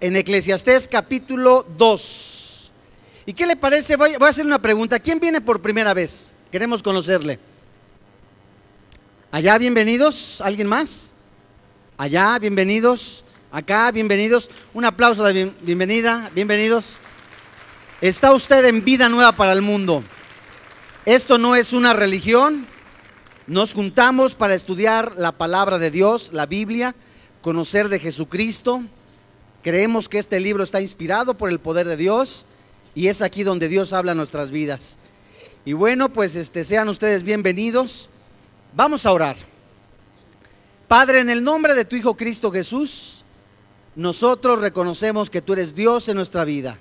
en Eclesiastés capítulo 2. ¿Y qué le parece? Voy, a hacer una pregunta. ¿Quién viene por primera vez? Queremos conocerle. Allá, bienvenidos. ¿Alguien más? Allá, bienvenidos. Acá, bienvenidos. Un aplauso de bien- bienvenida. Bienvenidos. Está usted en vida nueva para el mundo. Esto no es una religión. Nos juntamos para estudiar la palabra de Dios, la Biblia, conocer de Jesucristo. Creemos que este libro está inspirado por el poder de Dios y es aquí donde Dios habla nuestras vidas. Y bueno, pues este, sean ustedes bienvenidos. Vamos a orar. Padre, en el nombre de tu Hijo Cristo Jesús, nosotros reconocemos que tú eres Dios en nuestra vida.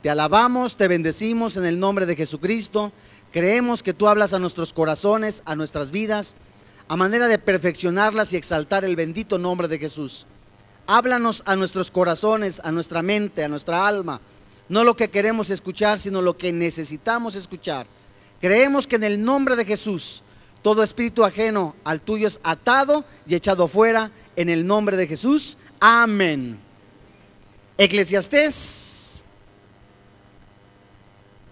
Te alabamos, te bendecimos en el nombre de Jesucristo. Creemos que tú hablas a nuestros corazones, a nuestras vidas, a manera de perfeccionarlas y exaltar el bendito nombre de Jesús. Háblanos a nuestros corazones, a nuestra mente, a nuestra alma. No lo que queremos escuchar, sino lo que necesitamos escuchar. Creemos que en el nombre de Jesús todo espíritu ajeno al tuyo es atado y echado fuera en el nombre de Jesús. Amén. Eclesiastés.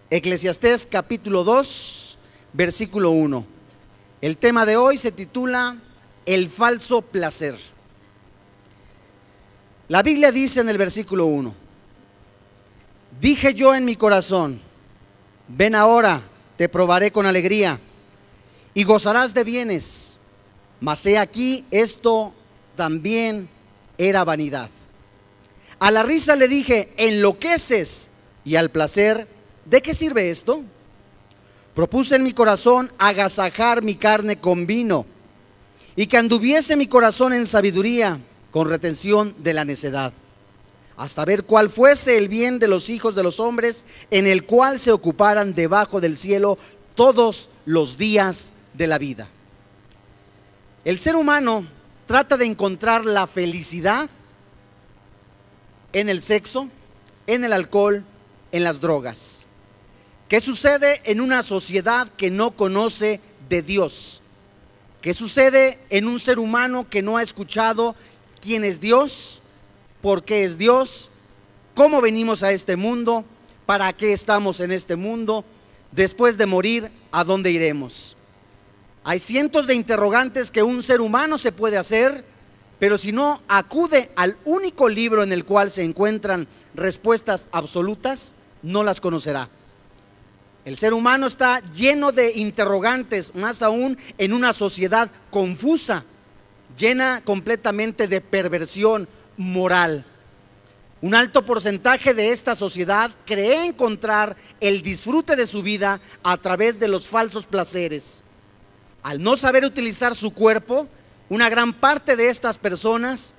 Eclesiastés capítulo 2, versículo 1. El tema de hoy se titula El falso placer. La Biblia dice en el versículo 1, dije yo en mi corazón, ven ahora, te probaré con alegría y gozarás de bienes, mas he aquí esto también era vanidad. A la risa le dije, enloqueces, y al placer, ¿de qué sirve esto? Propuse en mi corazón agasajar mi carne con vino, y que anduviese mi corazón en sabiduría, con retención de la necedad, hasta ver cuál fuese el bien de los hijos de los hombres, en el cual se ocuparan debajo del cielo todos los días de la vida. El ser humano trata de encontrar la felicidad en el sexo, en el alcohol, en las drogas. ¿Qué sucede en una sociedad que no conoce de Dios? ¿Qué sucede en un ser humano que no ha escuchado quién es Dios? ¿Por qué es Dios? ¿Cómo venimos a este mundo? ¿Para qué estamos en este mundo? Después de morir, ¿a dónde iremos? Hay cientos de interrogantes que un ser humano se puede hacer, pero si no acude al único libro en el cual se encuentran respuestas absolutas, no las conocerá. El ser humano está lleno de interrogantes, más aún en una sociedad confusa, llena completamente de perversión moral. Un alto porcentaje de esta sociedad cree encontrar el disfrute de su vida a través de los falsos placeres. Al no saber utilizar su cuerpo, una gran parte de estas personas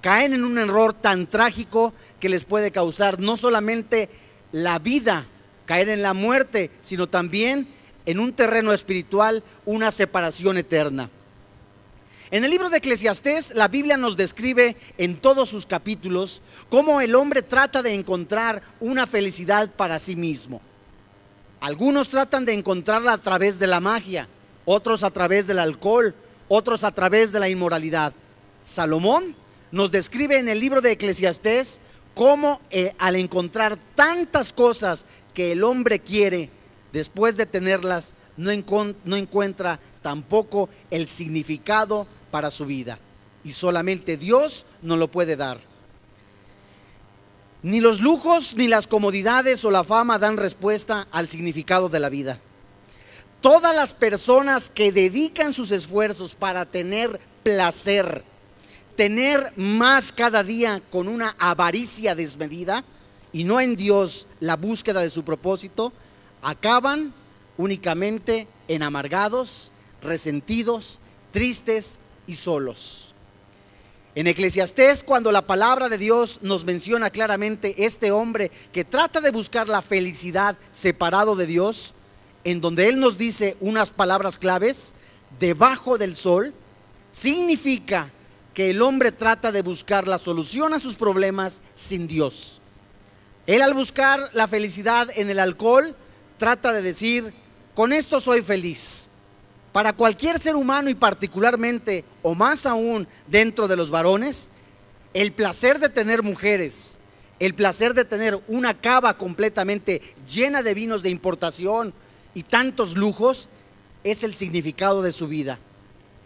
caen en un error tan trágico que les puede causar no solamente la vida, caer en la muerte, sino también en un terreno espiritual una separación eterna. En el libro de Eclesiastés, la Biblia nos describe en todos sus capítulos cómo el hombre trata de encontrar una felicidad para sí mismo. Algunos tratan de encontrarla a través de la magia, otros a través del alcohol, otros a través de la inmoralidad. Salomón nos describe en el libro de Eclesiastés cómo eh, al encontrar tantas cosas que el hombre quiere, después de tenerlas, no, no encuentra tampoco el significado para su vida. Y solamente Dios nos lo puede dar. Ni los lujos, ni las comodidades o la fama dan respuesta al significado de la vida. Todas las personas que dedican sus esfuerzos para tener placer, tener más cada día con una avaricia desmedida y no en Dios la búsqueda de su propósito, acaban únicamente en amargados, resentidos, tristes y solos. En Eclesiastés, cuando la palabra de Dios nos menciona claramente este hombre que trata de buscar la felicidad separado de Dios, en donde Él nos dice unas palabras claves, debajo del sol, significa que el hombre trata de buscar la solución a sus problemas sin Dios. Él al buscar la felicidad en el alcohol, trata de decir, con esto soy feliz. Para cualquier ser humano y particularmente, o más aún dentro de los varones, el placer de tener mujeres, el placer de tener una cava completamente llena de vinos de importación y tantos lujos, es el significado de su vida.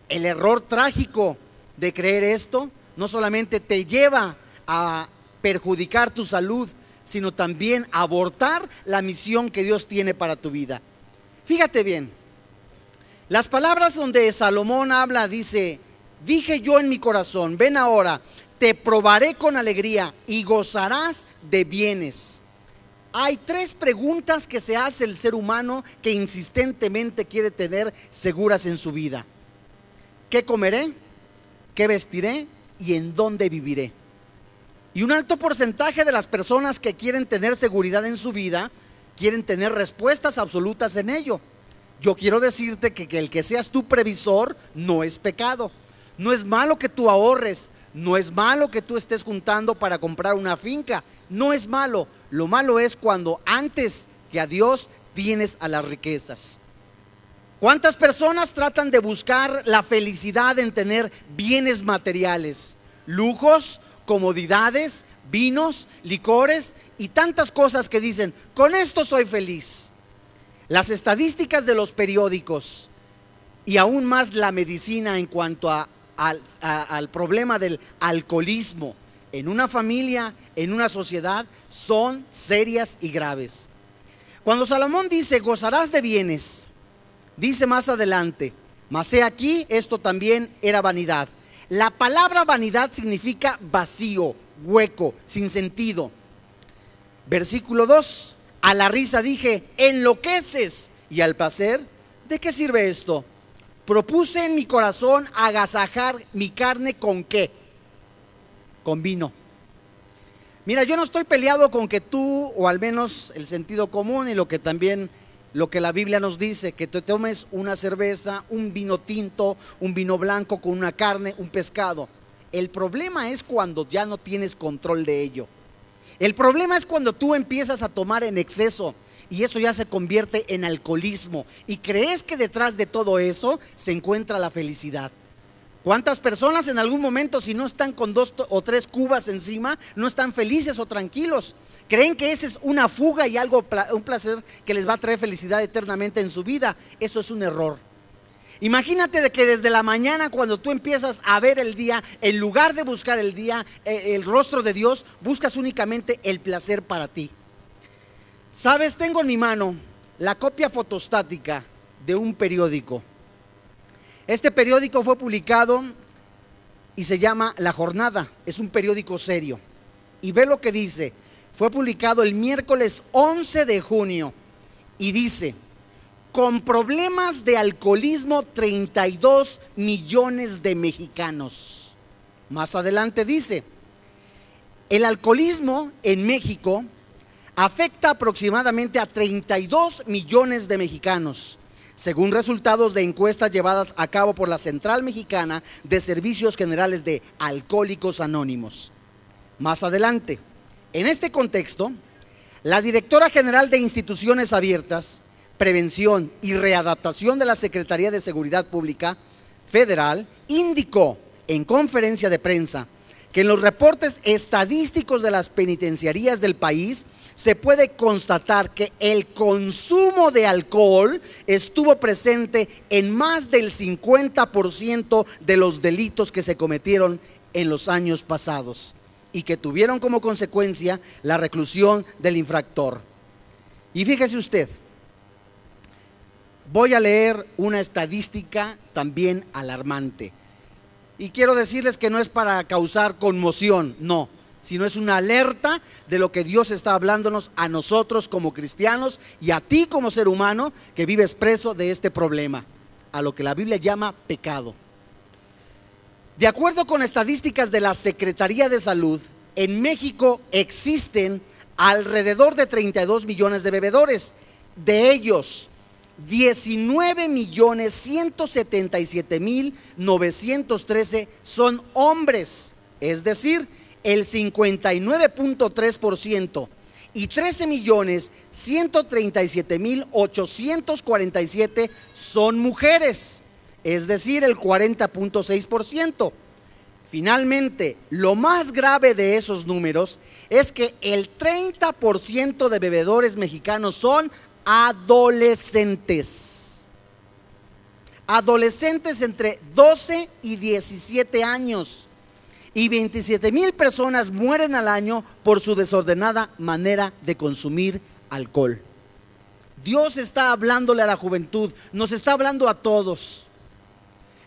El error trágico de creer esto no solamente te lleva a perjudicar tu salud, sino también abortar la misión que Dios tiene para tu vida. Fíjate bien, las palabras donde Salomón habla dice, dije yo en mi corazón, ven ahora, te probaré con alegría y gozarás de bienes. Hay tres preguntas que se hace el ser humano que insistentemente quiere tener seguras en su vida. ¿Qué comeré? ¿Qué vestiré? ¿Y en dónde viviré? Y un alto porcentaje de las personas que quieren tener seguridad en su vida, quieren tener respuestas absolutas en ello. Yo quiero decirte que, el que seas tu previsor no es pecado. No es malo que tú ahorres, no es malo que tú estés juntando para comprar una finca, no es malo. Lo malo es cuando antes que a Dios tienes a las riquezas. ¿Cuántas personas tratan de buscar la felicidad en tener bienes materiales, lujos, comodidades, vinos, licores y tantas cosas que dicen, con esto soy feliz? Las estadísticas de los periódicos y aún más la medicina en cuanto a al, problema del alcoholismo en una familia, en una sociedad, son serias y graves. Cuando Salomón dice, gozarás de bienes, dice más adelante, mas he aquí, esto también era vanidad. La palabra vanidad significa vacío, hueco, sin sentido. Versículo 2, a la risa dije, enloqueces, y al placer, ¿de qué sirve esto? Propuse en mi corazón agasajar mi carne con qué? Con vino. Mira, yo no estoy peleado con que tú, o al menos el sentido común y lo que también lo que la Biblia nos dice, que te tomes una cerveza, un vino tinto, un vino blanco con una carne, un pescado. El problema es cuando ya no tienes control de ello. El problema es cuando tú empiezas a tomar en exceso y eso ya se convierte en alcoholismo. Y crees que detrás de todo eso se encuentra la felicidad. ¿Cuántas personas en algún momento, si no están con dos o tres cubas encima, no están felices o tranquilos? Creen que esa es una fuga y algo, un placer que les va a traer felicidad eternamente en su vida. Eso es un error. Imagínate de que desde la mañana cuando tú empiezas a ver el día, en lugar de buscar el día, eh, el rostro de Dios, buscas únicamente el placer para ti. Sabes, tengo en mi mano la copia fotostática de un periódico. Este periódico fue publicado y se llama La Jornada. Es un periódico serio. Y ve lo que dice. Fue publicado el miércoles 11 de junio y dice, con problemas de alcoholismo 32 millones de mexicanos. Más adelante dice, el alcoholismo en México afecta aproximadamente a 32 millones de mexicanos, según resultados de encuestas llevadas a cabo por la Central Mexicana de Servicios Generales de Alcohólicos Anónimos. Más adelante, en este contexto, la directora general de Instituciones Abiertas, Prevención y Readaptación de la Secretaría de Seguridad Pública Federal indicó en conferencia de prensa que en los reportes estadísticos de las penitenciarías del país se puede constatar que el consumo de alcohol estuvo presente en más del 50% de los delitos que se cometieron en los años pasados y que tuvieron como consecuencia la reclusión del infractor. Y fíjese usted, voy a leer una estadística también alarmante. Y quiero decirles que no es para causar conmoción, no, sino es una alerta de lo que Dios está hablándonos a nosotros como cristianos y a ti como ser humano que vives preso de este problema, a lo que la Biblia llama pecado. De acuerdo con estadísticas de la Secretaría de Salud, en México existen alrededor de 32 millones de bebedores. De ellos, 19 millones 177 mil 913 son hombres, es decir, el 59.3% y 13 millones 137 mil 847 son mujeres, es decir, el 40.6%. Finalmente, lo más grave de esos números es que el 30% de bebedores mexicanos son adolescentes. Adolescentes entre 12 y 17 años. Y 27 mil personas mueren al año por su desordenada manera de consumir alcohol. Dios está hablándole a la juventud, nos está hablando a todos.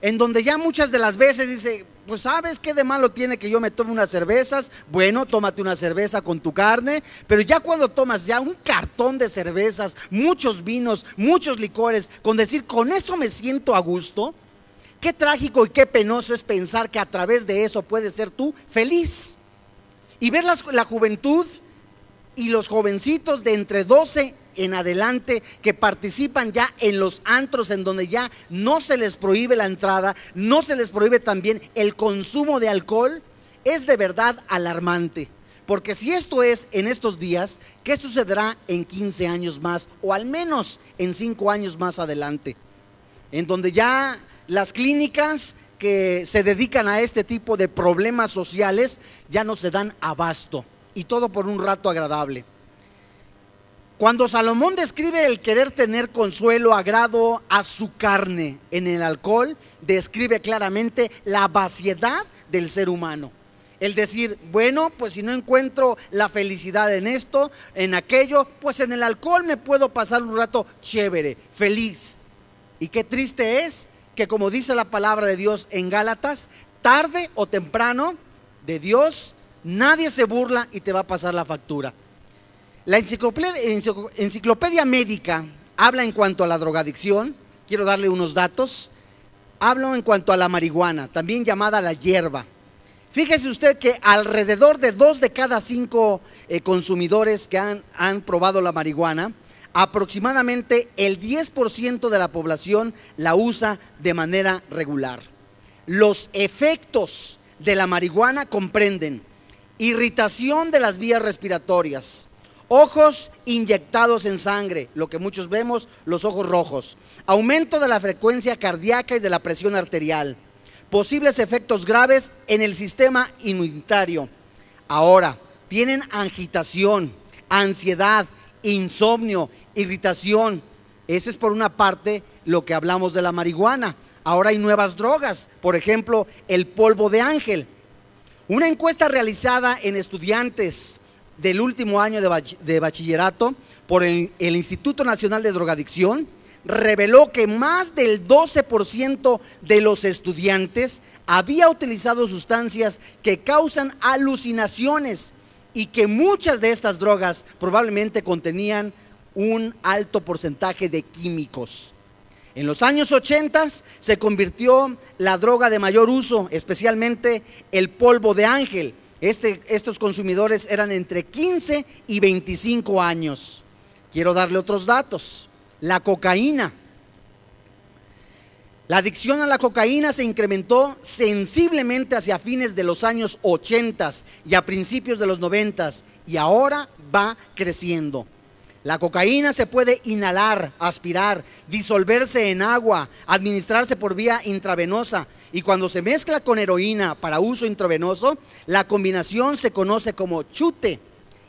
En donde ya muchas de las veces dice, pues sabes qué de malo tiene que yo me tome unas cervezas. Bueno, tómate una cerveza con tu carne, pero ya cuando tomas ya un cartón de cervezas, muchos vinos, muchos licores, con decir, con eso me siento a gusto, qué trágico y qué penoso es pensar que a través de eso puedes ser tú feliz. Y ver la, la juventud y los jovencitos de entre 12 en adelante que participan ya en los antros en donde ya no se les prohíbe la entrada, no se les prohíbe también el consumo de alcohol, es de verdad alarmante. Porque si esto es en estos días, ¿qué sucederá en 15 años más o al menos en 5 años más adelante? En donde ya las clínicas que se dedican a este tipo de problemas sociales ya no se dan abasto y todo por un rato agradable. Cuando Salomón describe el querer tener consuelo, agrado a su carne en el alcohol, describe claramente la vaciedad del ser humano. El decir, bueno, pues si no encuentro la felicidad en esto, en aquello, pues en el alcohol me puedo pasar un rato chévere, feliz. Y qué triste es que como dice la palabra de Dios en Gálatas, tarde o temprano de Dios nadie se burla y te va a pasar la factura. La enciclopedia, médica habla en cuanto a la drogadicción, quiero darle unos datos, hablo en cuanto a la marihuana, también llamada la hierba. Fíjese usted que alrededor de dos de cada cinco eh, consumidores que han, han probado la marihuana, aproximadamente el 10% de la población la usa de manera regular. Los efectos de la marihuana comprenden irritación de las vías respiratorias, ojos inyectados en sangre, lo que muchos vemos, los ojos rojos, aumento de la frecuencia cardíaca y de la presión arterial, posibles efectos graves en el sistema inmunitario. Ahora, tienen agitación, ansiedad, insomnio, irritación. Eso es por una parte lo que hablamos de la marihuana. Ahora hay nuevas drogas, por ejemplo, el polvo de ángel. Una encuesta realizada en estudiantes del último año de, bachillerato por el, el Instituto Nacional de Drogadicción reveló que más del 12% de los estudiantes había utilizado sustancias que causan alucinaciones y que muchas de estas drogas probablemente contenían un alto porcentaje de químicos. En los años 80 se convirtió la droga de mayor uso, especialmente el polvo de ángel, este, estos consumidores eran entre 15 y 25 años. Quiero darle otros datos. La cocaína. La adicción a la cocaína se incrementó sensiblemente hacia fines de los años 80 y a principios de los 90 y ahora va creciendo. La cocaína se puede inhalar, aspirar, disolverse en agua, administrarse por vía intravenosa y cuando se mezcla con heroína para uso intravenoso, la combinación se conoce como chute.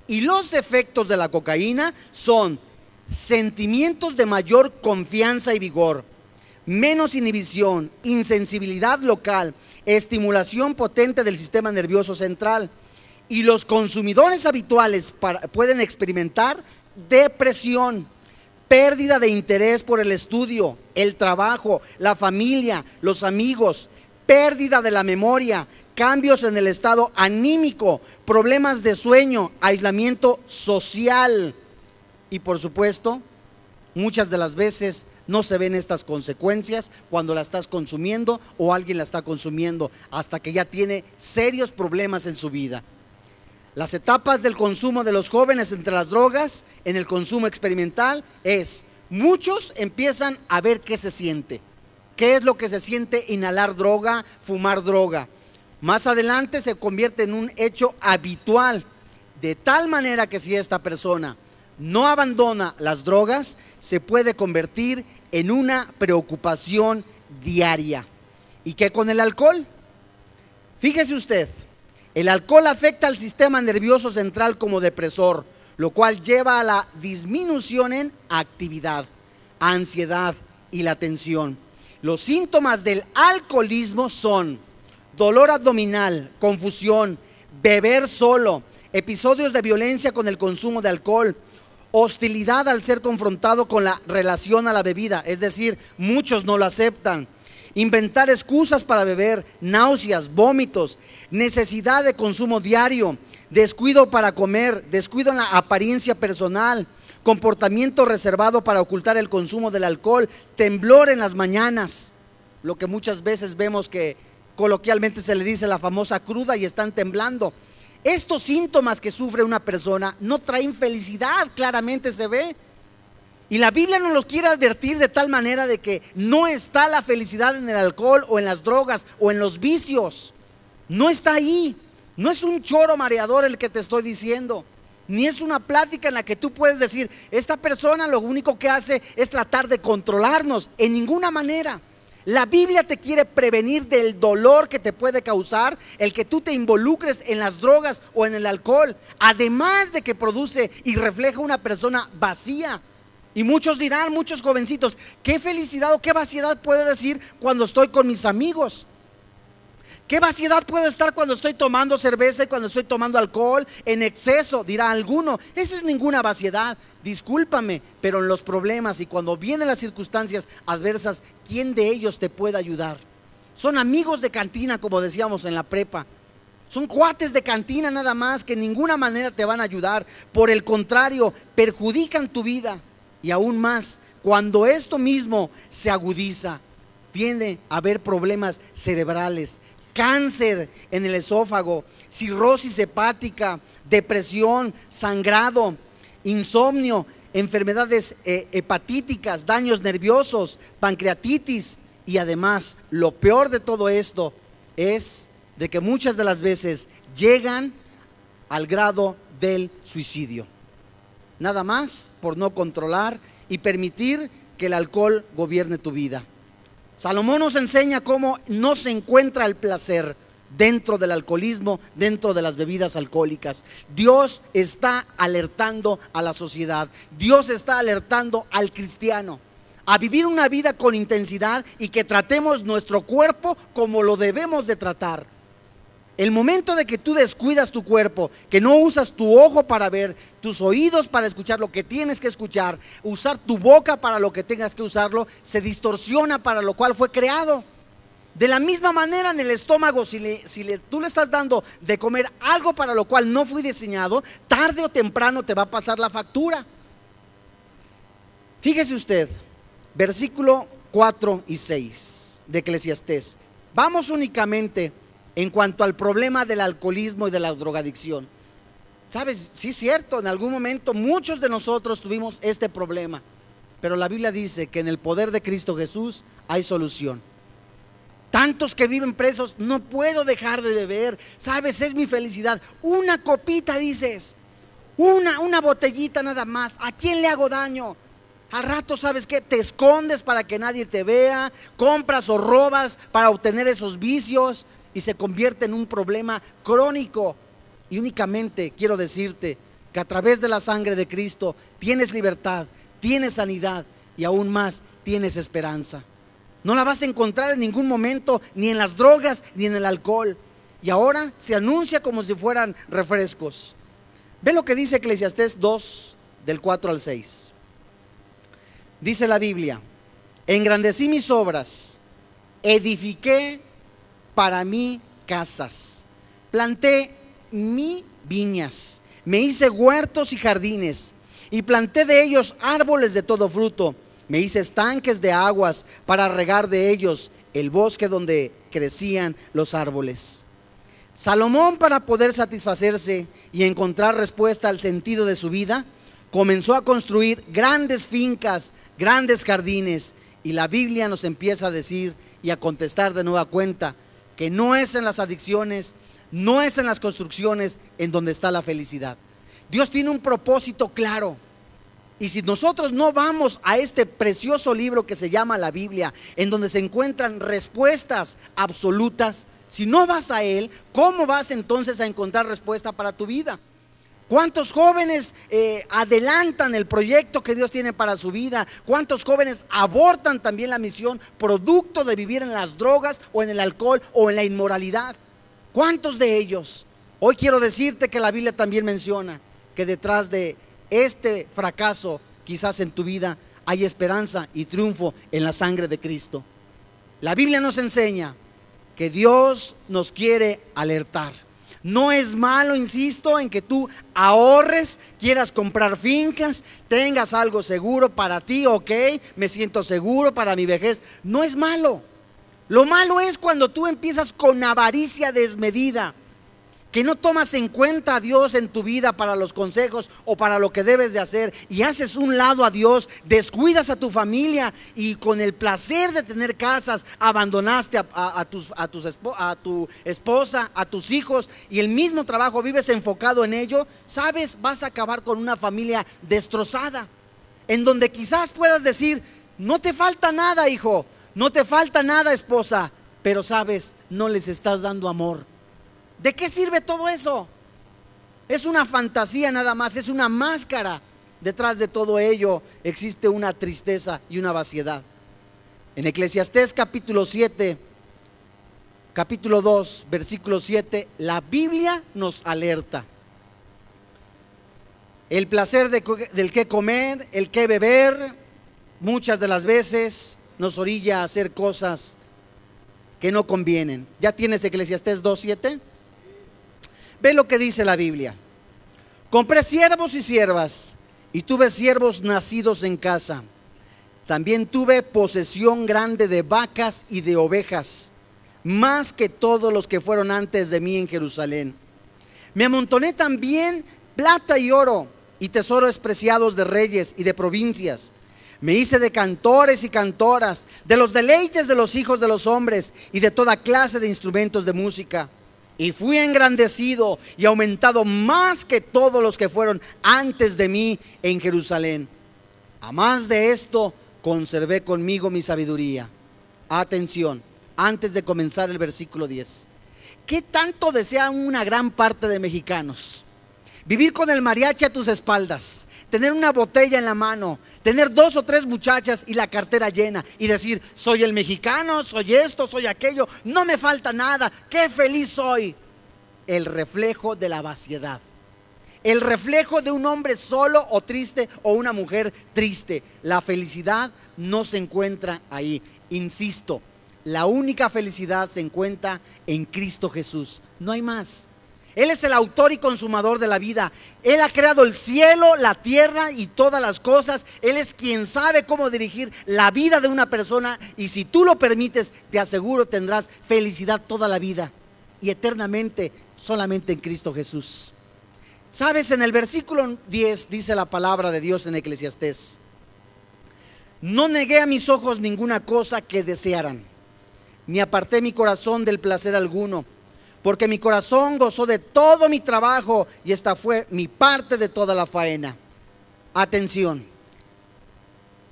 Y los efectos de la cocaína son sentimientos de mayor confianza y vigor, menos inhibición, insensibilidad local, estimulación potente del sistema nervioso central. Y los consumidores habituales pueden experimentar depresión, pérdida de interés por el estudio, el trabajo, la familia, los amigos, pérdida de la memoria, cambios en el estado anímico, problemas de sueño, aislamiento social. Y por supuesto, muchas de las veces no se ven estas consecuencias cuando la estás consumiendo o alguien la está consumiendo hasta que ya tiene serios problemas en su vida. Las etapas del consumo de los jóvenes entre las drogas en el consumo experimental es, muchos empiezan a ver qué se siente, qué es lo que se siente inhalar droga, fumar droga. Más adelante se convierte en un hecho habitual, de tal manera que si esta persona no abandona las drogas, se puede convertir en una preocupación diaria. ¿Y qué con el alcohol? Fíjese usted, el alcohol afecta al sistema nervioso central como depresor, lo cual lleva a la disminución en actividad, ansiedad y la tensión. Los síntomas del alcoholismo son dolor abdominal, confusión, beber solo, episodios de violencia con el consumo de alcohol, hostilidad al ser confrontado con la relación a la bebida, es decir, muchos no lo aceptan, inventar excusas para beber, náuseas, vómitos, necesidad de consumo diario, descuido para comer, descuido en la apariencia personal, comportamiento reservado para ocultar el consumo del alcohol, temblor en las mañanas, lo que muchas veces vemos que coloquialmente se le dice la famosa cruda y están temblando. Estos síntomas que sufre una persona no traen felicidad, claramente se ve. Y la Biblia nos los quiere advertir de tal manera de que no está la felicidad en el alcohol o en las drogas o en los vicios. No está ahí. No es un choro mareador el que te estoy diciendo. Ni es una plática en la que tú puedes decir, esta persona lo único que hace es tratar de controlarnos. En ninguna manera. La Biblia te quiere prevenir del dolor que te puede causar el que tú te involucres en las drogas o en el alcohol. Además de que produce y refleja una persona vacía. Y muchos dirán, muchos jovencitos, qué felicidad o qué vaciedad puedo decir cuando estoy con mis amigos. ¿Qué vaciedad puedo estar cuando estoy tomando cerveza y cuando estoy tomando alcohol en exceso? Dirá alguno. Esa es ninguna vaciedad. Discúlpame, pero en los problemas y cuando vienen las circunstancias adversas, ¿quién de ellos te puede ayudar? Son amigos de cantina, como decíamos en la prepa. Son cuates de cantina nada más que en ninguna manera te van a ayudar. Por el contrario, perjudican tu vida. Y aún más, cuando esto mismo se agudiza, tiende a haber problemas cerebrales, cáncer en el esófago, cirrosis hepática, depresión, sangrado, insomnio, enfermedades eh, hepatíticas, daños nerviosos, pancreatitis y además lo peor de todo esto es de que muchas de las veces llegan al grado del suicidio. Nada más por no controlar y permitir que el alcohol gobierne tu vida. Salomón nos enseña cómo no se encuentra el placer dentro del alcoholismo, dentro de las bebidas alcohólicas. Dios está alertando a la sociedad. Dios está alertando al cristiano a vivir una vida con intensidad y que tratemos nuestro cuerpo como lo debemos de tratar. El momento de que tú descuidas tu cuerpo, que no usas tu ojo para ver, tus oídos para escuchar lo que tienes que escuchar, usar tu boca para lo que tengas que usarlo, se distorsiona para lo cual fue creado. De la misma manera en el estómago, si, le, si le, tú le estás dando de comer algo para lo cual no fui diseñado, tarde o temprano te va a pasar la factura. Fíjese usted, versículo 4 y 6 de Eclesiastés. Vamos únicamente en cuanto al problema del alcoholismo y de la drogadicción. Sabes, sí es cierto, en algún momento muchos de nosotros tuvimos este problema, pero la Biblia dice que en el poder de Cristo Jesús hay solución. Tantos que viven presos, no puedo dejar de beber, sabes, es mi felicidad. Una copita dices, una, una botellita nada más, ¿a quién le hago daño? Al rato, ¿sabes qué? Te escondes para que nadie te vea, compras o robas para obtener esos vicios y se convierte en un problema crónico. Y únicamente quiero decirte que a través de la sangre de Cristo tienes libertad, tienes sanidad y aún más tienes esperanza. No la vas a encontrar en ningún momento, ni en las drogas, ni en el alcohol. Y ahora se anuncia como si fueran refrescos. Ve lo que dice Eclesiastés 2, del 4 al 6. Dice la Biblia, engrandecí mis obras, edifiqué para mí casas. Planté mi viñas, me hice huertos y jardines, y planté de ellos árboles de todo fruto. Me hice estanques de aguas para regar de ellos el bosque donde crecían los árboles. Salomón, para poder satisfacerse y encontrar respuesta al sentido de su vida, comenzó a construir grandes fincas, grandes jardines, y la Biblia nos empieza a decir y a contestar de nueva cuenta que no es en las adicciones, no es en las construcciones en donde está la felicidad. Dios tiene un propósito claro. Y si nosotros no vamos a este precioso libro que se llama la Biblia, en donde se encuentran respuestas absolutas, Si no vas a Él, ¿cómo vas entonces a encontrar respuesta para tu vida? ¿Cuántos jóvenes eh, adelantan el proyecto que Dios tiene para su vida? ¿Cuántos jóvenes abortan también la misión producto de vivir en las drogas o en el alcohol o en la inmoralidad? ¿Cuántos de ellos? Hoy quiero decirte que la Biblia también menciona que detrás de este fracaso, quizás en tu vida, hay esperanza y triunfo en la sangre de Cristo. La Biblia nos enseña que Dios nos quiere alertar. No es malo, insisto, en que tú ahorres, quieras comprar fincas, tengas algo seguro para ti, ok, me siento seguro para mi vejez. No es malo. Lo malo es cuando tú empiezas con avaricia desmedida que no tomas en cuenta a Dios en tu vida para los consejos o para lo que debes de hacer y haces un lado a Dios, descuidas a tu familia y con el placer de tener casas abandonaste a, tus, a, a tu esposa, a tus hijos y el mismo trabajo vives enfocado en ello, sabes, vas a acabar con una familia destrozada, en donde quizás puedas decir, no te falta nada, hijo, no te falta nada, esposa, pero sabes, no les estás dando amor ¿De qué sirve todo eso? Es una fantasía nada más, es una máscara. Detrás de todo ello existe una tristeza y una vaciedad. En Eclesiastés capítulo 7, capítulo 2, versículo 7, la Biblia nos alerta. El placer del que comer, el que beber, muchas de las veces nos orilla a hacer cosas que no convienen. ¿Ya tienes Eclesiastés 2.7? Ve lo que dice la Biblia. Compré siervos y siervas y tuve siervos nacidos en casa. También tuve posesión grande de vacas y de ovejas, más que todos los que fueron antes de mí en Jerusalén. Me amontoné también plata y oro y tesoros preciados de reyes y de provincias. Me hice de cantores y cantoras, de los deleites de los hijos de los hombres y de toda clase de instrumentos de música y fui engrandecido y aumentado más que todos los que fueron antes de mí en Jerusalén. A más de esto, conservé conmigo mi sabiduría. Atención, antes de comenzar el versículo 10. ¿Qué tanto desean una gran parte de mexicanos? Vivir con el mariachi a tus espaldas, tener una botella en la mano, tener dos o tres muchachas y la cartera llena y decir, soy el mexicano, soy esto, soy aquello, no me falta nada, qué feliz soy. El reflejo de la vaciedad. El reflejo de un hombre solo o triste o una mujer triste. La felicidad no se encuentra ahí. Insisto, la única felicidad se encuentra en Cristo Jesús. No hay más. Él es el autor y consumador de la vida. Él ha creado el cielo, la tierra y todas las cosas. Él es quien sabe cómo dirigir la vida de una persona y si tú lo permites, te aseguro tendrás felicidad toda la vida y eternamente solamente en Cristo Jesús. Sabes, en el versículo 10 dice la palabra de Dios en Eclesiastés. No negué a mis ojos ninguna cosa que desearan, ni aparté mi corazón del placer alguno porque mi corazón gozó de todo mi trabajo y esta fue mi parte de toda la faena. Atención.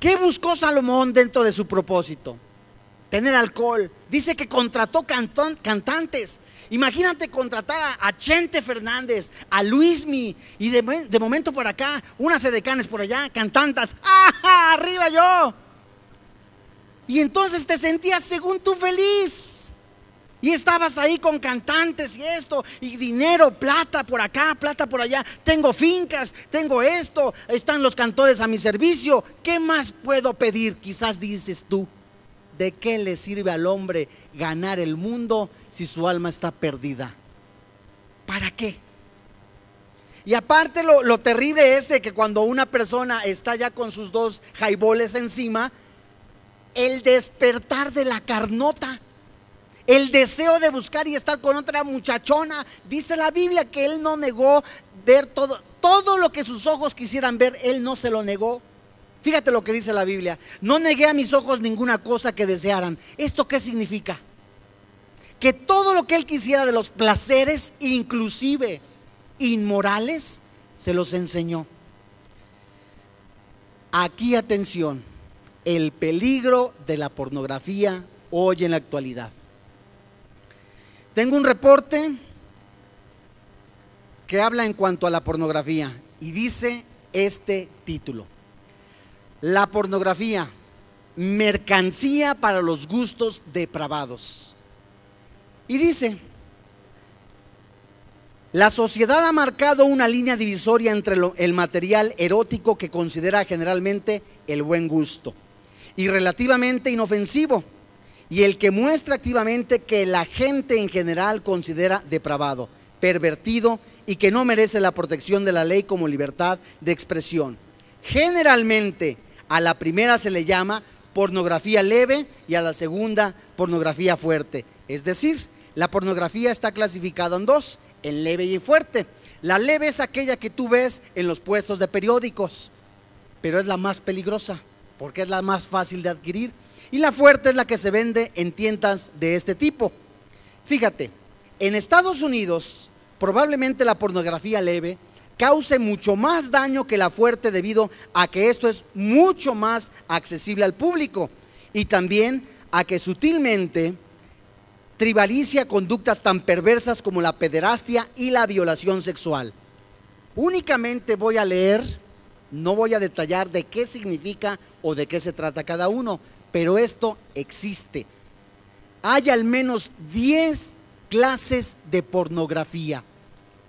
¿Qué buscó Salomón dentro de su propósito? Tener alcohol. Dice que contrató cantantes. Imagínate contratar a, Chente Fernández, a Luismi y de, momento por acá, unas edecanes por allá, cantantas. ¡Ah, arriba yo! Y entonces te sentías según tú feliz. Y estabas ahí con cantantes y esto, y dinero, plata por acá, plata por allá. Tengo fincas, tengo esto, están los cantores a mi servicio. ¿Qué más puedo pedir? Quizás dices tú, ¿de qué le sirve al hombre ganar el mundo si su alma está perdida? ¿Para qué? Y aparte lo, lo terrible es de que cuando una persona está ya con sus dos jaiboles encima, el despertar de la carnota el deseo de buscar y estar con otra muchachona. Dice la Biblia que él no negó ver todo, todo lo que sus ojos quisieran ver, él no se lo negó. Fíjate lo que dice la Biblia. No negué a mis ojos ninguna cosa que desearan. ¿Esto qué significa? Que todo lo que él quisiera de los placeres, inclusive inmorales, se los enseñó. Aquí atención, el peligro de la pornografía hoy en la actualidad. Tengo un reporte que habla en cuanto a la pornografía y dice este título. La pornografía, mercancía para los gustos depravados. Y dice, la sociedad ha marcado una línea divisoria entre el material erótico que considera generalmente el buen gusto y relativamente inofensivo, y el que muestra activamente que la gente en general considera depravado, pervertido y que no merece la protección de la ley como libertad de expresión. Generalmente a la primera se le llama pornografía leve y a la segunda pornografía fuerte. Es decir, la pornografía está clasificada en dos, en leve y fuerte. La leve es aquella que tú ves en los puestos de periódicos, pero es la más peligrosa porque es la más fácil de adquirir. Y la fuerte es la que se vende en tiendas de este tipo. Fíjate, en Estados Unidos probablemente la pornografía leve cause mucho más daño que la fuerte debido a que esto es mucho más accesible al público y también a que sutilmente tribalicia conductas tan perversas como la pederastia y la violación sexual. Únicamente voy a leer, no voy a detallar de qué significa o de qué se trata cada uno, pero esto existe. Hay al menos 10 clases de pornografía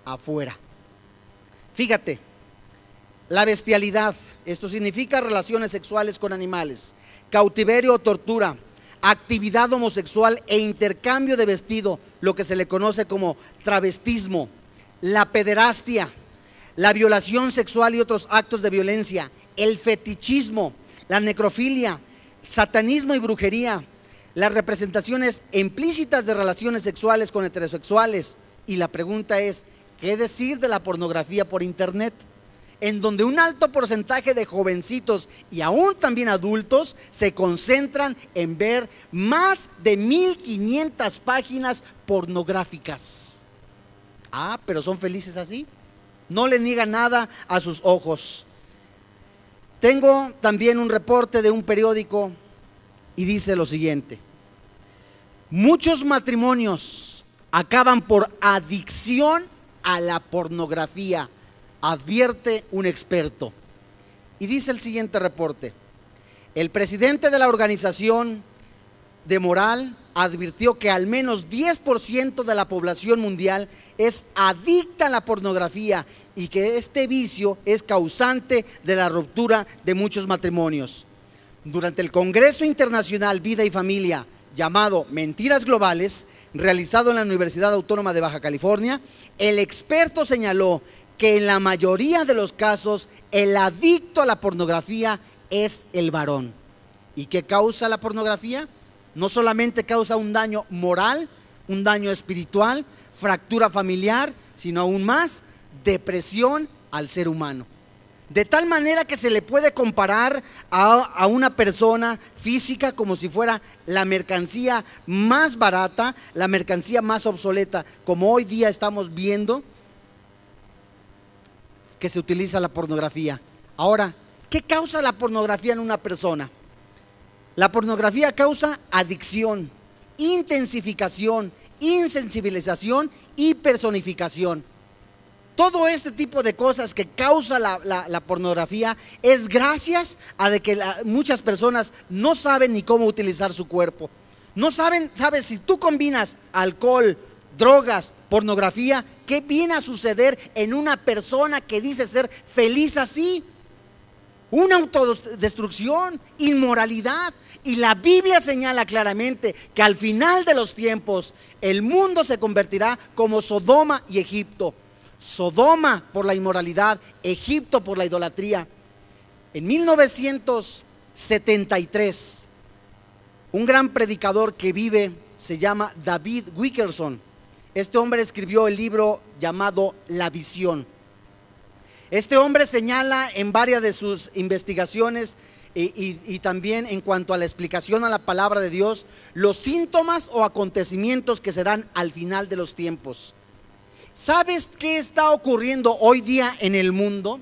afuera. Fíjate, la bestialidad, esto significa relaciones sexuales con animales, cautiverio o tortura, actividad homosexual e intercambio de vestido, lo que se le conoce como travestismo, la pederastia, la violación sexual y otros actos de violencia, el fetichismo, la necrofilia, satanismo y brujería, las representaciones implícitas de relaciones sexuales con heterosexuales. Y la pregunta es, ¿qué decir de la pornografía por internet? En donde un alto porcentaje de jovencitos y aún también adultos se concentran en ver más de 1500 páginas pornográficas. Ah, pero son felices así. No le niega nada a sus ojos. Tengo también un reporte de un periódico y dice lo siguiente. Muchos matrimonios acaban por adicción a la pornografía, advierte un experto. Y dice el siguiente reporte. El presidente de la organización de moral advirtió que al menos 10% de la población mundial es adicta a la pornografía y que este vicio es causante de la ruptura de muchos matrimonios. Durante el Congreso Internacional Vida y Familia, llamado Mentiras Globales, realizado en la Universidad Autónoma de Baja California, el experto señaló que en la mayoría de los casos el adicto a la pornografía es el varón. ¿Y qué causa la pornografía? No solamente causa un daño moral, un daño espiritual, fractura familiar, sino aún más depresión al ser humano. De tal manera que se le puede comparar a, una persona física como si fuera la mercancía más barata, la mercancía más obsoleta, como hoy día estamos viendo que se utiliza la pornografía. Ahora, ¿qué causa la pornografía en una persona? La pornografía causa adicción, intensificación, insensibilización y personificación. Todo este tipo de cosas que causa la, pornografía es gracias a que muchas personas no saben ni cómo utilizar su cuerpo. No saben, sabes, si tú combinas alcohol, drogas, pornografía, ¿qué viene a suceder en una persona que dice ser feliz así? Una autodestrucción, inmoralidad, y la Biblia señala claramente que al final de los tiempos el mundo se convertirá como Sodoma y Egipto. Sodoma por la inmoralidad, Egipto por la idolatría. En 1973, un gran predicador que vive se llama David Wickerson. Este hombre escribió el libro llamado La visión. Este hombre señala en varias de sus investigaciones y, también en cuanto a la explicación a la palabra de Dios, los síntomas o acontecimientos que se dan al final de los tiempos. ¿Sabes qué está ocurriendo hoy día en el mundo?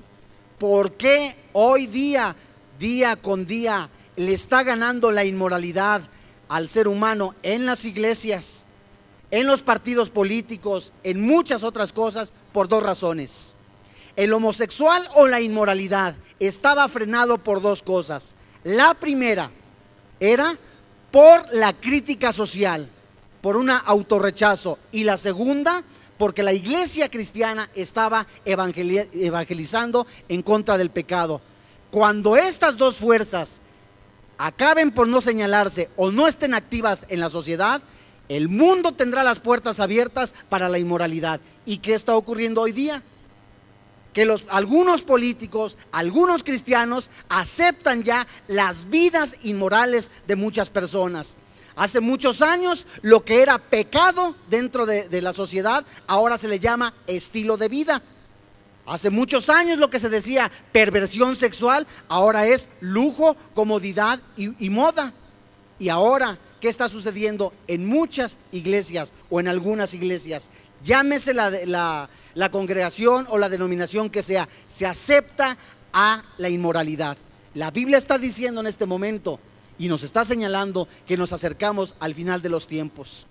¿Por qué hoy día, día con día, le está ganando la inmoralidad al ser humano en las iglesias, en los partidos políticos, en muchas otras cosas, por dos razones. El homosexual o la inmoralidad estaba frenado por dos cosas. La primera era por la crítica social, por un autorrechazo. Y la segunda, porque la iglesia cristiana estaba evangelizando en contra del pecado. Cuando estas dos fuerzas acaben por no señalarse o no estén activas en la sociedad, el mundo tendrá las puertas abiertas para la inmoralidad. ¿Y qué está ocurriendo hoy día? Que algunos políticos, algunos cristianos aceptan ya las vidas inmorales de muchas personas. Hace muchos años lo que era pecado dentro de, de la sociedad ahora se le llama estilo de vida. Hace muchos años lo que se decía perversión sexual ahora es lujo, comodidad y moda. Y ahora qué está sucediendo en muchas iglesias o en algunas iglesias. Llámese la, la, congregación o la denominación que sea, se acepta a la inmoralidad. La Biblia está diciendo en este momento y nos está señalando que nos acercamos al final de los tiempos.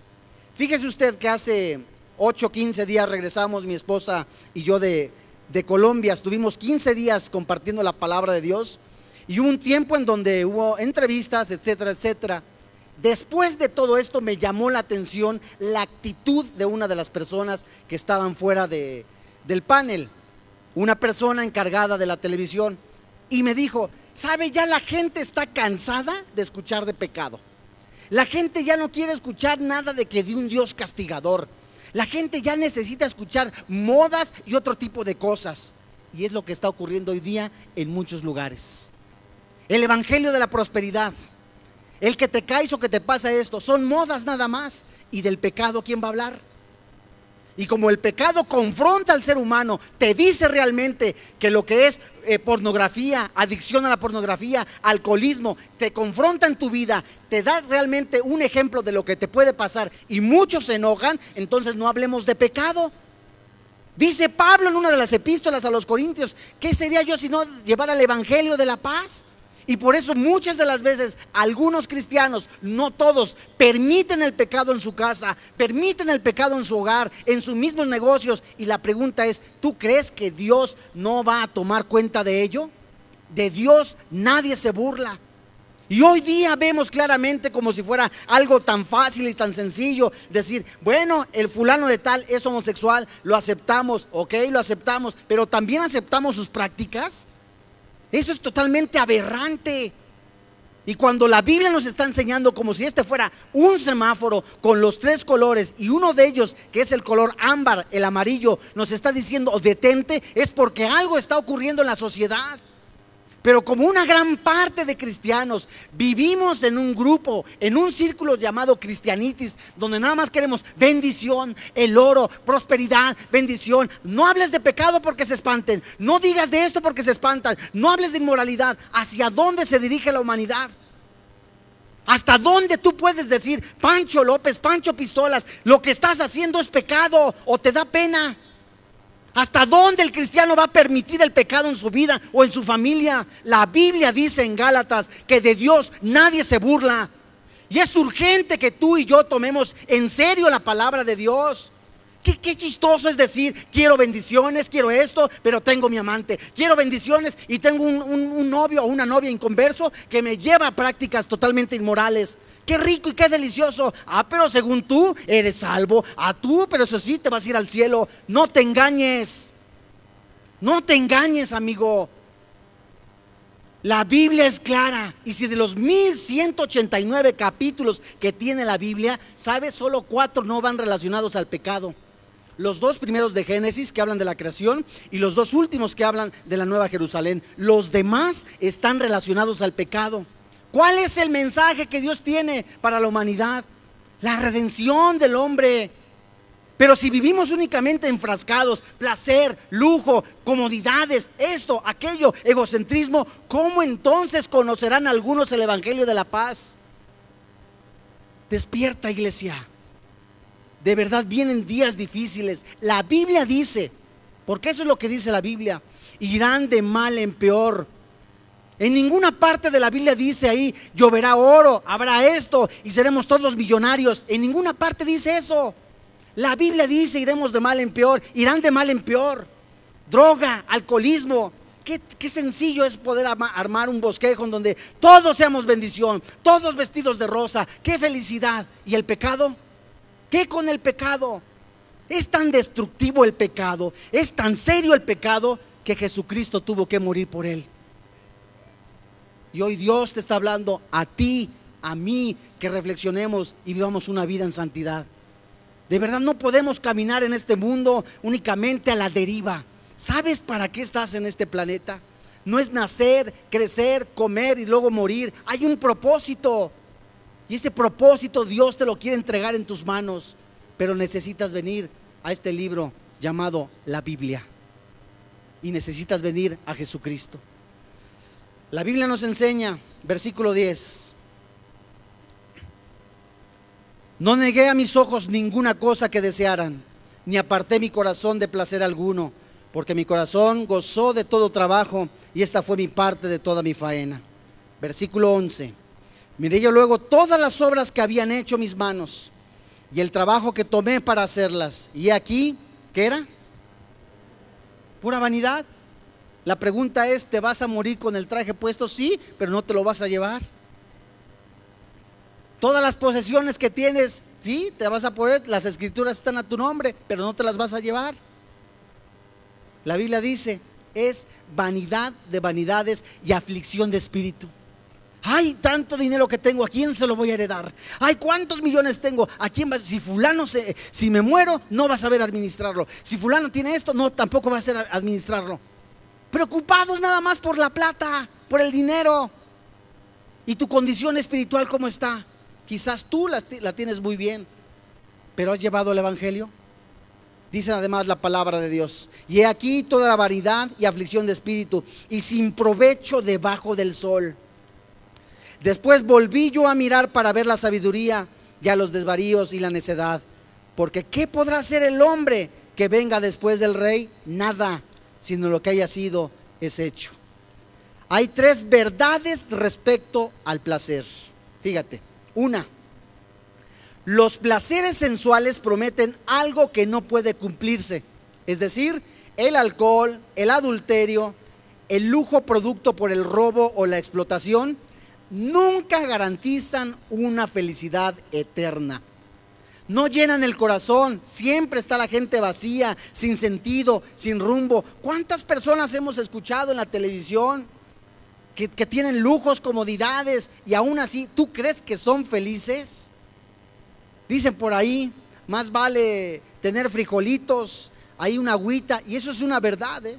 Fíjese usted que hace 8, 15 días regresamos mi esposa y yo de, de Colombia, estuvimos 15 días compartiendo la palabra de Dios y hubo un tiempo en donde hubo entrevistas, etcétera, etcétera. Después de todo esto me llamó la atención la actitud de una de las personas que estaban fuera de, del panel, una persona encargada de la televisión, y me dijo, ¿sabe ya la gente está cansada de escuchar de pecado? La gente ya no quiere escuchar nada de que de un Dios castigador. La gente ya necesita escuchar modas y otro tipo de cosas. Y es lo que está ocurriendo hoy día en muchos lugares. El Evangelio de la Prosperidad el que te caes o que te pasa esto, son modas nada más. ¿Y del pecado quién va a hablar? Y como el pecado confronta al ser humano, te dice realmente que lo que es eh, pornografía, adicción a la pornografía, alcoholismo, te confronta en tu vida, te da realmente un ejemplo de lo que te puede pasar y muchos se enojan, entonces no hablemos de pecado. Dice Pablo en una de las epístolas a los Corintios, ¿qué sería yo si no llevar al Evangelio de la paz? Y por eso muchas de las veces algunos cristianos, no todos, permiten el pecado en su casa, permiten el pecado en su hogar, en sus mismos negocios. Y la pregunta es, ¿tú crees que Dios no va a tomar cuenta de ello? De Dios nadie se burla. Y hoy día vemos claramente como si fuera algo tan fácil y tan sencillo decir, bueno, el fulano de tal es homosexual, lo aceptamos, ok, lo aceptamos, pero también aceptamos sus prácticas. Eso es totalmente aberrante. Y cuando la Biblia nos está enseñando como si este fuera un semáforo con los tres colores y uno de ellos, que es el color ámbar, el amarillo, nos está diciendo detente, es porque algo está ocurriendo en la sociedad. Pero como una gran parte de cristianos vivimos en un grupo, en un círculo llamado cristianitis, donde nada más queremos bendición, el oro, prosperidad, bendición. No hables de pecado porque se espanten. No digas de esto porque se espantan. No hables de inmoralidad. ¿Hacia dónde se dirige la humanidad? ¿Hasta dónde tú puedes decir, Pancho López, Pancho Pistolas, lo que estás haciendo es pecado o te da pena? ¿Hasta dónde el cristiano va a permitir el pecado en su vida o en su familia? La Biblia dice en Gálatas que de Dios nadie se burla. Y es urgente que tú y yo tomemos en serio la palabra de Dios. Qué, chistoso es decir, quiero bendiciones, quiero esto, pero tengo mi amante. Quiero bendiciones y tengo un, un novio o una novia inconverso que me lleva a prácticas totalmente inmorales. Qué rico y qué delicioso. Ah, pero según tú eres salvo. Ah, tú, pero eso sí, te vas a ir al cielo. No te engañes. No te engañes, amigo. La Biblia es clara. Y si de los 1189 capítulos que tiene la Biblia, ¿sabes? Solo cuatro no van relacionados al pecado. Los dos primeros de Génesis que hablan de la creación y los dos últimos que hablan de la Nueva Jerusalén. Los demás están relacionados al pecado. ¿Cuál es el mensaje que Dios tiene para la humanidad? La redención del hombre. Pero si vivimos únicamente enfrascados, placer, lujo, comodidades, esto, aquello, egocentrismo, ¿cómo entonces conocerán algunos el Evangelio de la paz? Despierta iglesia. De verdad vienen días difíciles. La Biblia dice, porque eso es lo que dice la Biblia, irán de mal en peor en ninguna parte de la Biblia dice ahí, lloverá oro, habrá esto y seremos todos millonarios. En ninguna parte dice eso. La Biblia dice, iremos de mal en peor, irán de mal en peor. Droga, alcoholismo. Qué, sencillo es poder armar un bosquejo en donde todos seamos bendición, todos vestidos de rosa. Qué felicidad. ¿Y el pecado? ¿Qué con el pecado? Es tan destructivo el pecado, es tan serio el pecado que Jesucristo tuvo que morir por él. Y hoy Dios te está hablando a ti, a mí, que reflexionemos y vivamos una vida en santidad. De verdad no podemos caminar en este mundo únicamente a la deriva. ¿Sabes para qué estás en este planeta? No es nacer, crecer, comer y luego morir. Hay un propósito. Y ese propósito Dios te lo quiere entregar en tus manos. Pero necesitas venir a este libro llamado la Biblia. Y necesitas venir a Jesucristo. La Biblia nos enseña, versículo 10. No negué a mis ojos ninguna cosa que desearan, ni aparté mi corazón de placer alguno, porque mi corazón gozó de todo trabajo y esta fue mi parte de toda mi faena. Versículo 11. Miré yo luego todas las obras que habían hecho mis manos y el trabajo que tomé para hacerlas. Y aquí, ¿qué era? Pura vanidad. La pregunta es, ¿te vas a morir con el traje puesto? Sí, pero no te lo vas a llevar. Todas las posesiones que tienes, sí, te vas a poner, las escrituras están a tu nombre, pero no te las vas a llevar. La Biblia dice, es vanidad de vanidades y aflicción de espíritu. Ay, tanto dinero que tengo, ¿a quién se lo voy a heredar? Ay, ¿cuántos millones tengo? ¿A quién va? Si fulano se, si me muero, no va a saber administrarlo. Si fulano tiene esto, no, tampoco va a saber administrarlo. Preocupados nada más por la plata, por el dinero. ¿Y tu condición espiritual cómo está? Quizás tú la, tienes muy bien, pero has llevado el Evangelio. Dice además la palabra de Dios. Y he aquí toda la variedad y aflicción de espíritu, y sin provecho debajo del sol Después volví yo a mirar para ver la sabiduría y a los desvaríos y la necedad. Porque ¿qué podrá hacer el hombre que venga después del rey? Nada, sino lo que haya sido es hecho. Hay tres verdades respecto al placer. Fíjate, una, los placeres sensuales prometen algo que no puede cumplirse, es decir, el alcohol, el adulterio, el lujo producto por el robo o la explotación nunca garantizan una felicidad eterna. No llenan el corazón, siempre está la gente vacía, sin sentido, sin rumbo. ¿Cuántas personas hemos escuchado en la televisión que, tienen lujos, comodidades y aún así tú crees que son felices? Dicen por ahí, más vale tener frijolitos, hay una agüita y eso es una verdad. ¿eh?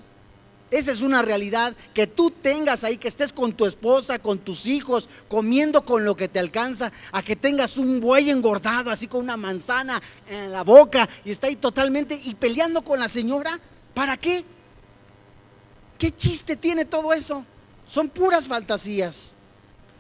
Esa es una realidad que tú tengas ahí, que estés con tu esposa, con tus hijos, comiendo con lo que te alcanza, a que tengas un buey engordado, así con una manzana en la boca y está ahí totalmente y peleando con la señora. ¿Para qué? ¿Qué chiste tiene todo eso? Son puras fantasías.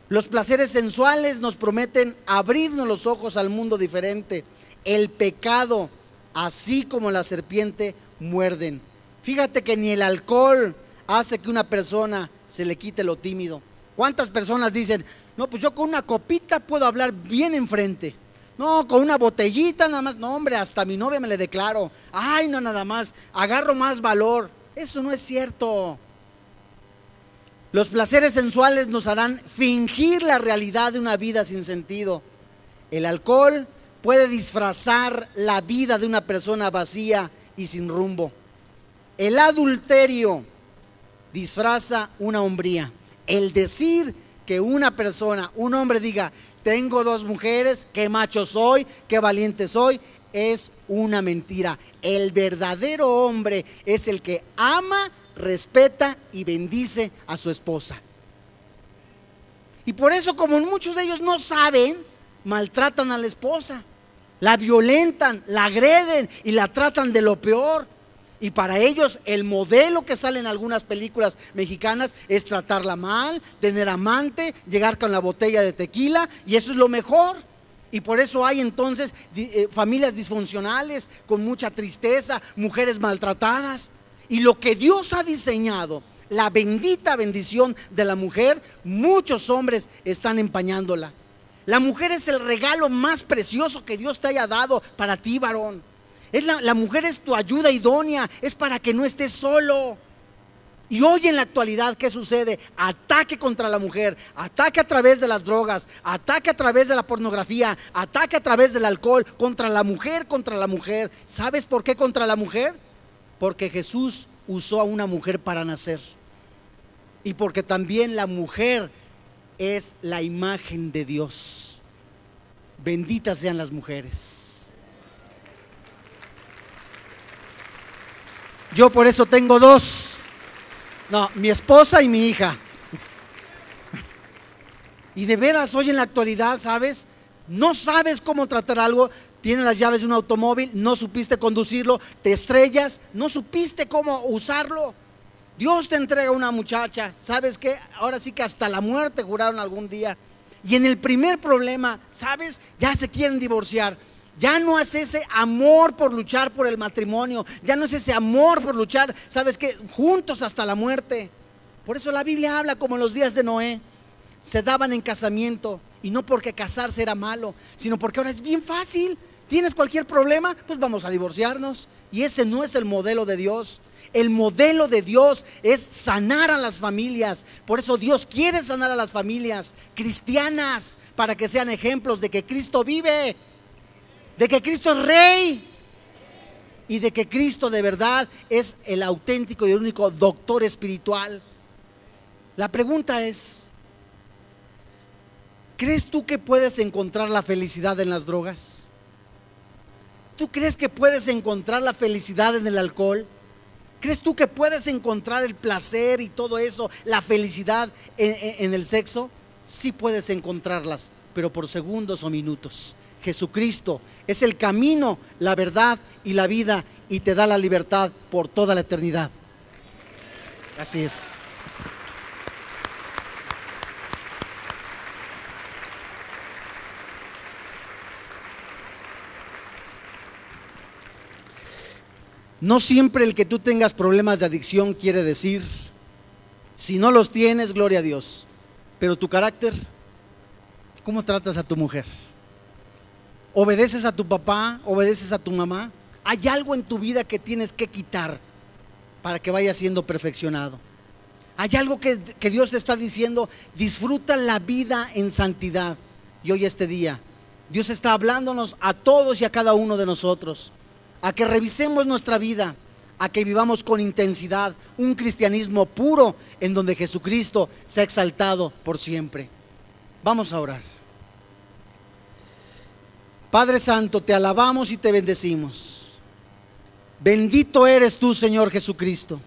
Los placeres sensuales nos prometen abrirnos los ojos al mundo diferente. El pecado, así como la serpiente, muerden. Fíjate que ni el alcohol hace que una persona se le quite lo tímido. ¿Cuántas personas dicen, no, pues yo con una copita puedo hablar bien enfrente? No, con una botellita nada más. No, hombre, hasta mi novia me le declaro. Ay, no, nada más. Agarro más valor. Eso no es cierto. Los placeres sensuales nos harán fingir la realidad de una vida sin sentido. El alcohol puede disfrazar la vida de una persona vacía y sin rumbo. El adulterio disfraza una hombría. El decir que una persona, un hombre diga, tengo dos mujeres, qué macho soy, qué valiente soy, es una mentira. El verdadero hombre es el que ama, respeta y bendice a su esposa. Y por eso, como muchos de ellos no saben, maltratan a la esposa, la violentan, la agreden y la tratan de lo peor. Y para ellos el modelo que sale en algunas películas mexicanas es tratarla mal, tener amante, llegar con la botella de tequila y eso es lo mejor. Y por eso hay entonces eh, familias disfuncionales con mucha tristeza, mujeres maltratadas. Y lo que Dios ha diseñado, la bendita bendición de la mujer, muchos hombres están empañándola. La mujer es el regalo más precioso que Dios te haya dado para ti, varón. Es la, la mujer es tu ayuda idónea, es para que no estés solo. Y hoy en la actualidad, ¿qué sucede? Ataque contra la mujer, ataque a través de las drogas, ataque a través de la pornografía, ataque a través del alcohol, contra la mujer, contra la mujer. ¿Sabes por qué contra la mujer? Porque Jesús usó a una mujer para nacer. Y porque también la mujer es la imagen de Dios. Benditas sean las mujeres. Yo por eso tengo dos. No, mi esposa y mi hija. Y de veras, hoy en la actualidad, ¿sabes? No sabes cómo tratar algo, tienes las llaves de un automóvil, no supiste conducirlo, te estrellas, no supiste cómo usarlo. Dios te entrega una muchacha, ¿sabes qué? Ahora sí que hasta la muerte juraron algún día. Y en el primer problema, ¿sabes? Ya se quieren divorciar. Ya no es ese amor por luchar por el matrimonio. Ya no es ese amor por luchar, ¿sabes qué? Juntos hasta la muerte. Por eso la Biblia habla como en los días de Noé. Se daban en casamiento. Y no porque casarse era malo, sino porque ahora es bien fácil. ¿Tienes cualquier problema? Pues vamos a divorciarnos. Y ese no es el modelo de Dios. El modelo de Dios es sanar a las familias. Por eso Dios quiere sanar a las familias cristianas para que sean ejemplos de que Cristo vive de que Cristo es rey y de que Cristo de verdad es el auténtico y el único doctor espiritual. La pregunta es, ¿crees tú que puedes encontrar la felicidad en las drogas? ¿Tú crees que puedes encontrar la felicidad en el alcohol? ¿Crees tú que puedes encontrar el placer y todo eso, la felicidad en, el sexo? Sí puedes encontrarlas, pero por segundos o minutos. Jesucristo es el camino, la verdad y la vida y te da la libertad por toda la eternidad. Así es. No siempre el que tú tengas problemas de adicción quiere decir, si no los tienes, gloria a Dios. Pero tu carácter, ¿cómo tratas a tu mujer? Obedeces a tu papá, obedeces a tu mamá, hay algo en tu vida que tienes que quitar para que vaya siendo perfeccionado. Hay algo que, Dios te está diciendo, disfruta la vida en santidad. Y hoy este día, Dios está hablándonos a todos y a cada uno de nosotros, a que revisemos nuestra vida, a que vivamos con intensidad un cristianismo puro en donde Jesucristo se ha exaltado por siempre. Vamos a orar. Padre Santo, te alabamos y te bendecimos. Bendito eres tú, Señor Jesucristo.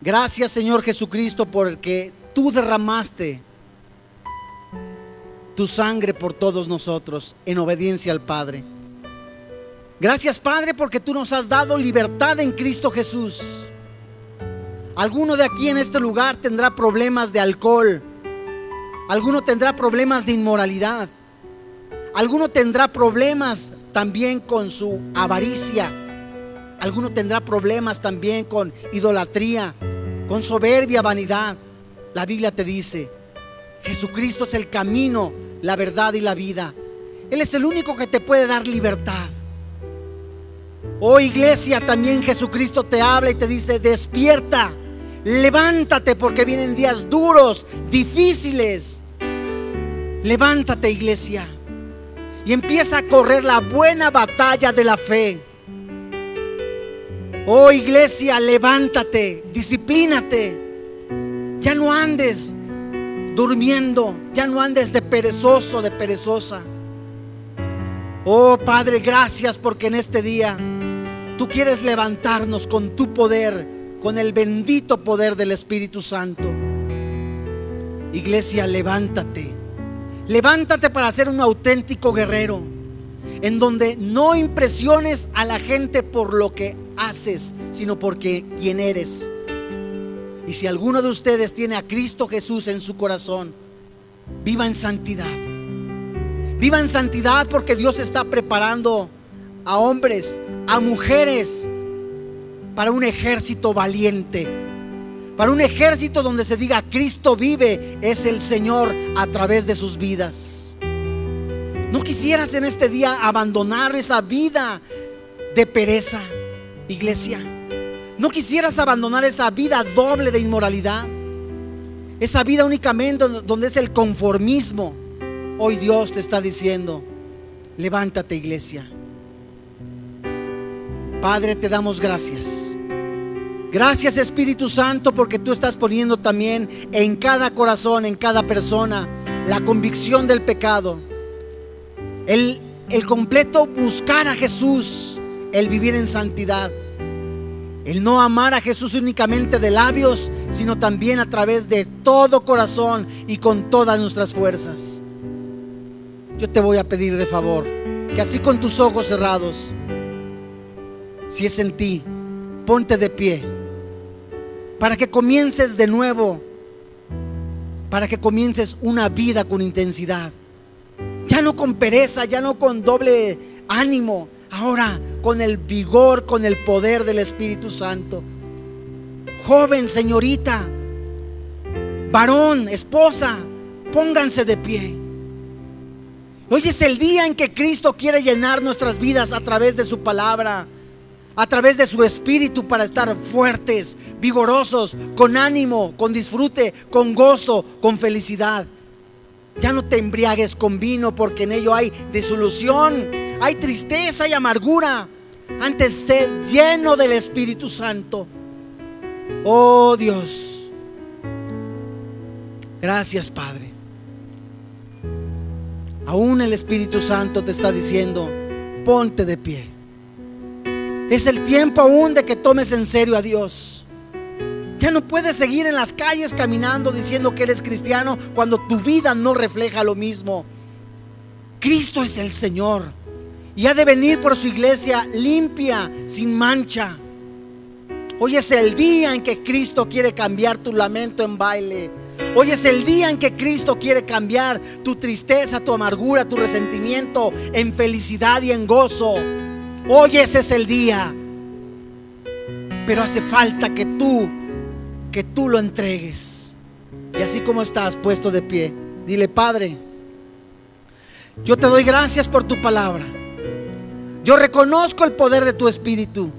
Gracias, Señor Jesucristo, porque tú derramaste tu sangre por todos nosotros en obediencia al Padre. Gracias, Padre, porque tú nos has dado libertad en Cristo Jesús. Alguno de aquí en este lugar tendrá problemas de alcohol. Alguno tendrá problemas de inmoralidad. Alguno tendrá problemas también con su avaricia. Alguno tendrá problemas también con idolatría, con soberbia, vanidad. La Biblia te dice, Jesucristo es el camino, la verdad y la vida. Él es el único que te puede dar libertad. Oh iglesia, también Jesucristo te habla y te dice, despierta, levántate porque vienen días duros, difíciles. Levántate iglesia y empieza a correr la buena batalla de la fe. Oh iglesia, levántate, disciplínate. Ya no andes durmiendo, ya no andes de perezoso, de perezosa. Oh Padre, gracias porque en este día tú quieres levantarnos con tu poder, con el bendito poder del Espíritu Santo. Iglesia, levántate. Levántate para ser un auténtico guerrero, en donde no impresiones a la gente por lo que haces, sino porque quien eres. Y si alguno de ustedes tiene a Cristo Jesús en su corazón, viva en santidad. Viva en santidad porque Dios está preparando a hombres, a mujeres, para un ejército valiente para un ejército donde se diga Cristo vive, es el Señor a través de sus vidas. No quisieras en este día abandonar esa vida de pereza, iglesia. ¿No quisieras abandonar esa vida doble de inmoralidad? Esa vida únicamente donde es el conformismo. Hoy Dios te está diciendo, levántate iglesia. Padre, te damos gracias. Gracias Espíritu Santo porque tú estás poniendo también en cada corazón, en cada persona, la convicción del pecado. El, el completo buscar a Jesús, el vivir en santidad. El no amar a Jesús únicamente de labios, sino también a través de todo corazón y con todas nuestras fuerzas. Yo te voy a pedir de favor que así con tus ojos cerrados, si es en ti, ponte de pie para que comiences de nuevo, para que comiences una vida con intensidad. Ya no con pereza, ya no con doble ánimo, ahora con el vigor, con el poder del Espíritu Santo. Joven, señorita, varón, esposa, pónganse de pie. Hoy es el día en que Cristo quiere llenar nuestras vidas a través de su palabra, a través de su espíritu para estar fuertes, vigorosos, con ánimo, con disfrute, con gozo, con felicidad. Ya no te embriagues con vino porque en ello hay disolución, hay tristeza y amargura. Antes sed lleno del Espíritu Santo. Oh Dios. Gracias Padre. Aún el Espíritu Santo te está diciendo, ponte de pie. Es el tiempo aún de que tomes en serio a Dios. Ya no puedes seguir en las calles caminando diciendo que eres cristiano cuando tu vida no refleja lo mismo. Cristo es el Señor y ha de venir por su iglesia limpia, sin mancha. Hoy es el día en que Cristo quiere cambiar tu lamento en baile. Hoy es el día en que Cristo quiere cambiar tu tristeza, tu amargura, tu resentimiento en felicidad y en gozo. Hoy ese es el día. Pero hace falta que tú que tú lo entregues. Y así como estás puesto de pie, dile, Padre, yo te doy gracias por tu palabra. Yo reconozco el poder de tu espíritu.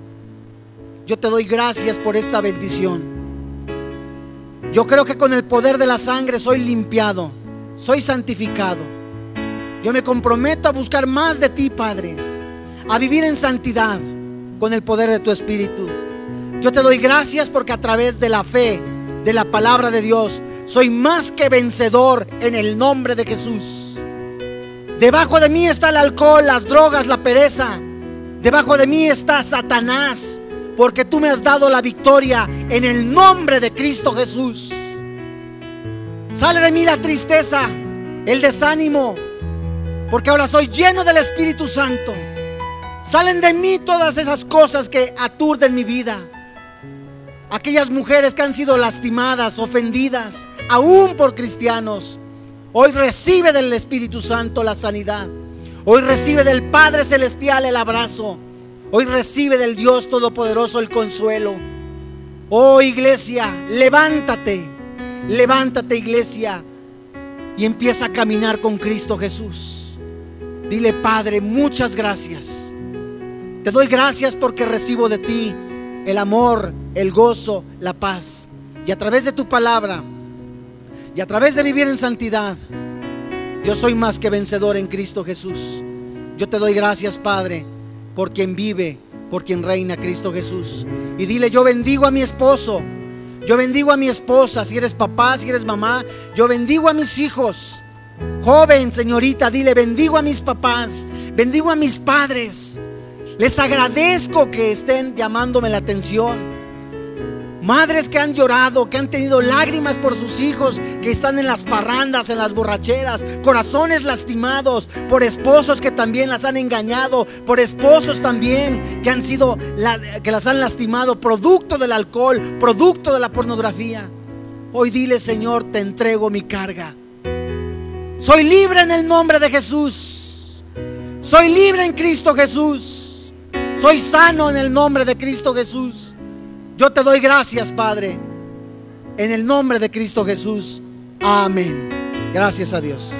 Yo te doy gracias por esta bendición. Yo creo que con el poder de la sangre soy limpiado, soy santificado. Yo me comprometo a buscar más de ti, Padre, a vivir en santidad con el poder de tu espíritu. Yo te doy gracias porque a través de la fe, de la palabra de Dios, soy más que vencedor en el nombre de Jesús. Debajo de mí está el alcohol, las drogas, la pereza. Debajo de mí está Satanás, porque tú me has dado la victoria en el nombre de Cristo Jesús. Sale de mí la tristeza, el desánimo, porque ahora soy lleno del Espíritu Santo. Salen de mí todas esas cosas que aturden mi vida. Aquellas mujeres que han sido lastimadas, ofendidas, aún por cristianos, hoy recibe del Espíritu Santo la sanidad. Hoy recibe del Padre Celestial el abrazo. Hoy recibe del Dios Todopoderoso el consuelo. Oh iglesia, levántate, levántate iglesia y empieza a caminar con Cristo Jesús. Dile, Padre, muchas gracias. Te doy gracias porque recibo de ti el amor, el gozo, la paz. Y a través de tu palabra y a través de vivir en santidad, yo soy más que vencedor en Cristo Jesús. Yo te doy gracias, Padre, por quien vive, por quien reina Cristo Jesús. Y dile, yo bendigo a mi esposo, yo bendigo a mi esposa, si eres papá, si eres mamá, yo bendigo a mis hijos. Joven, señorita, dile, bendigo a mis papás, bendigo a mis padres. Les agradezco que estén llamándome la atención. Madres que han llorado, que han tenido lágrimas por sus hijos, que están en las parrandas, en las borracheras, corazones lastimados por esposos que también las han engañado, por esposos también que han sido que las han lastimado producto del alcohol, producto de la pornografía. Hoy dile, Señor, te entrego mi carga. Soy libre en el nombre de Jesús. Soy libre en Cristo Jesús. Soy sano en el nombre de Cristo Jesús. Yo te doy gracias, Padre. En el nombre de Cristo Jesús. Amén. Gracias a Dios.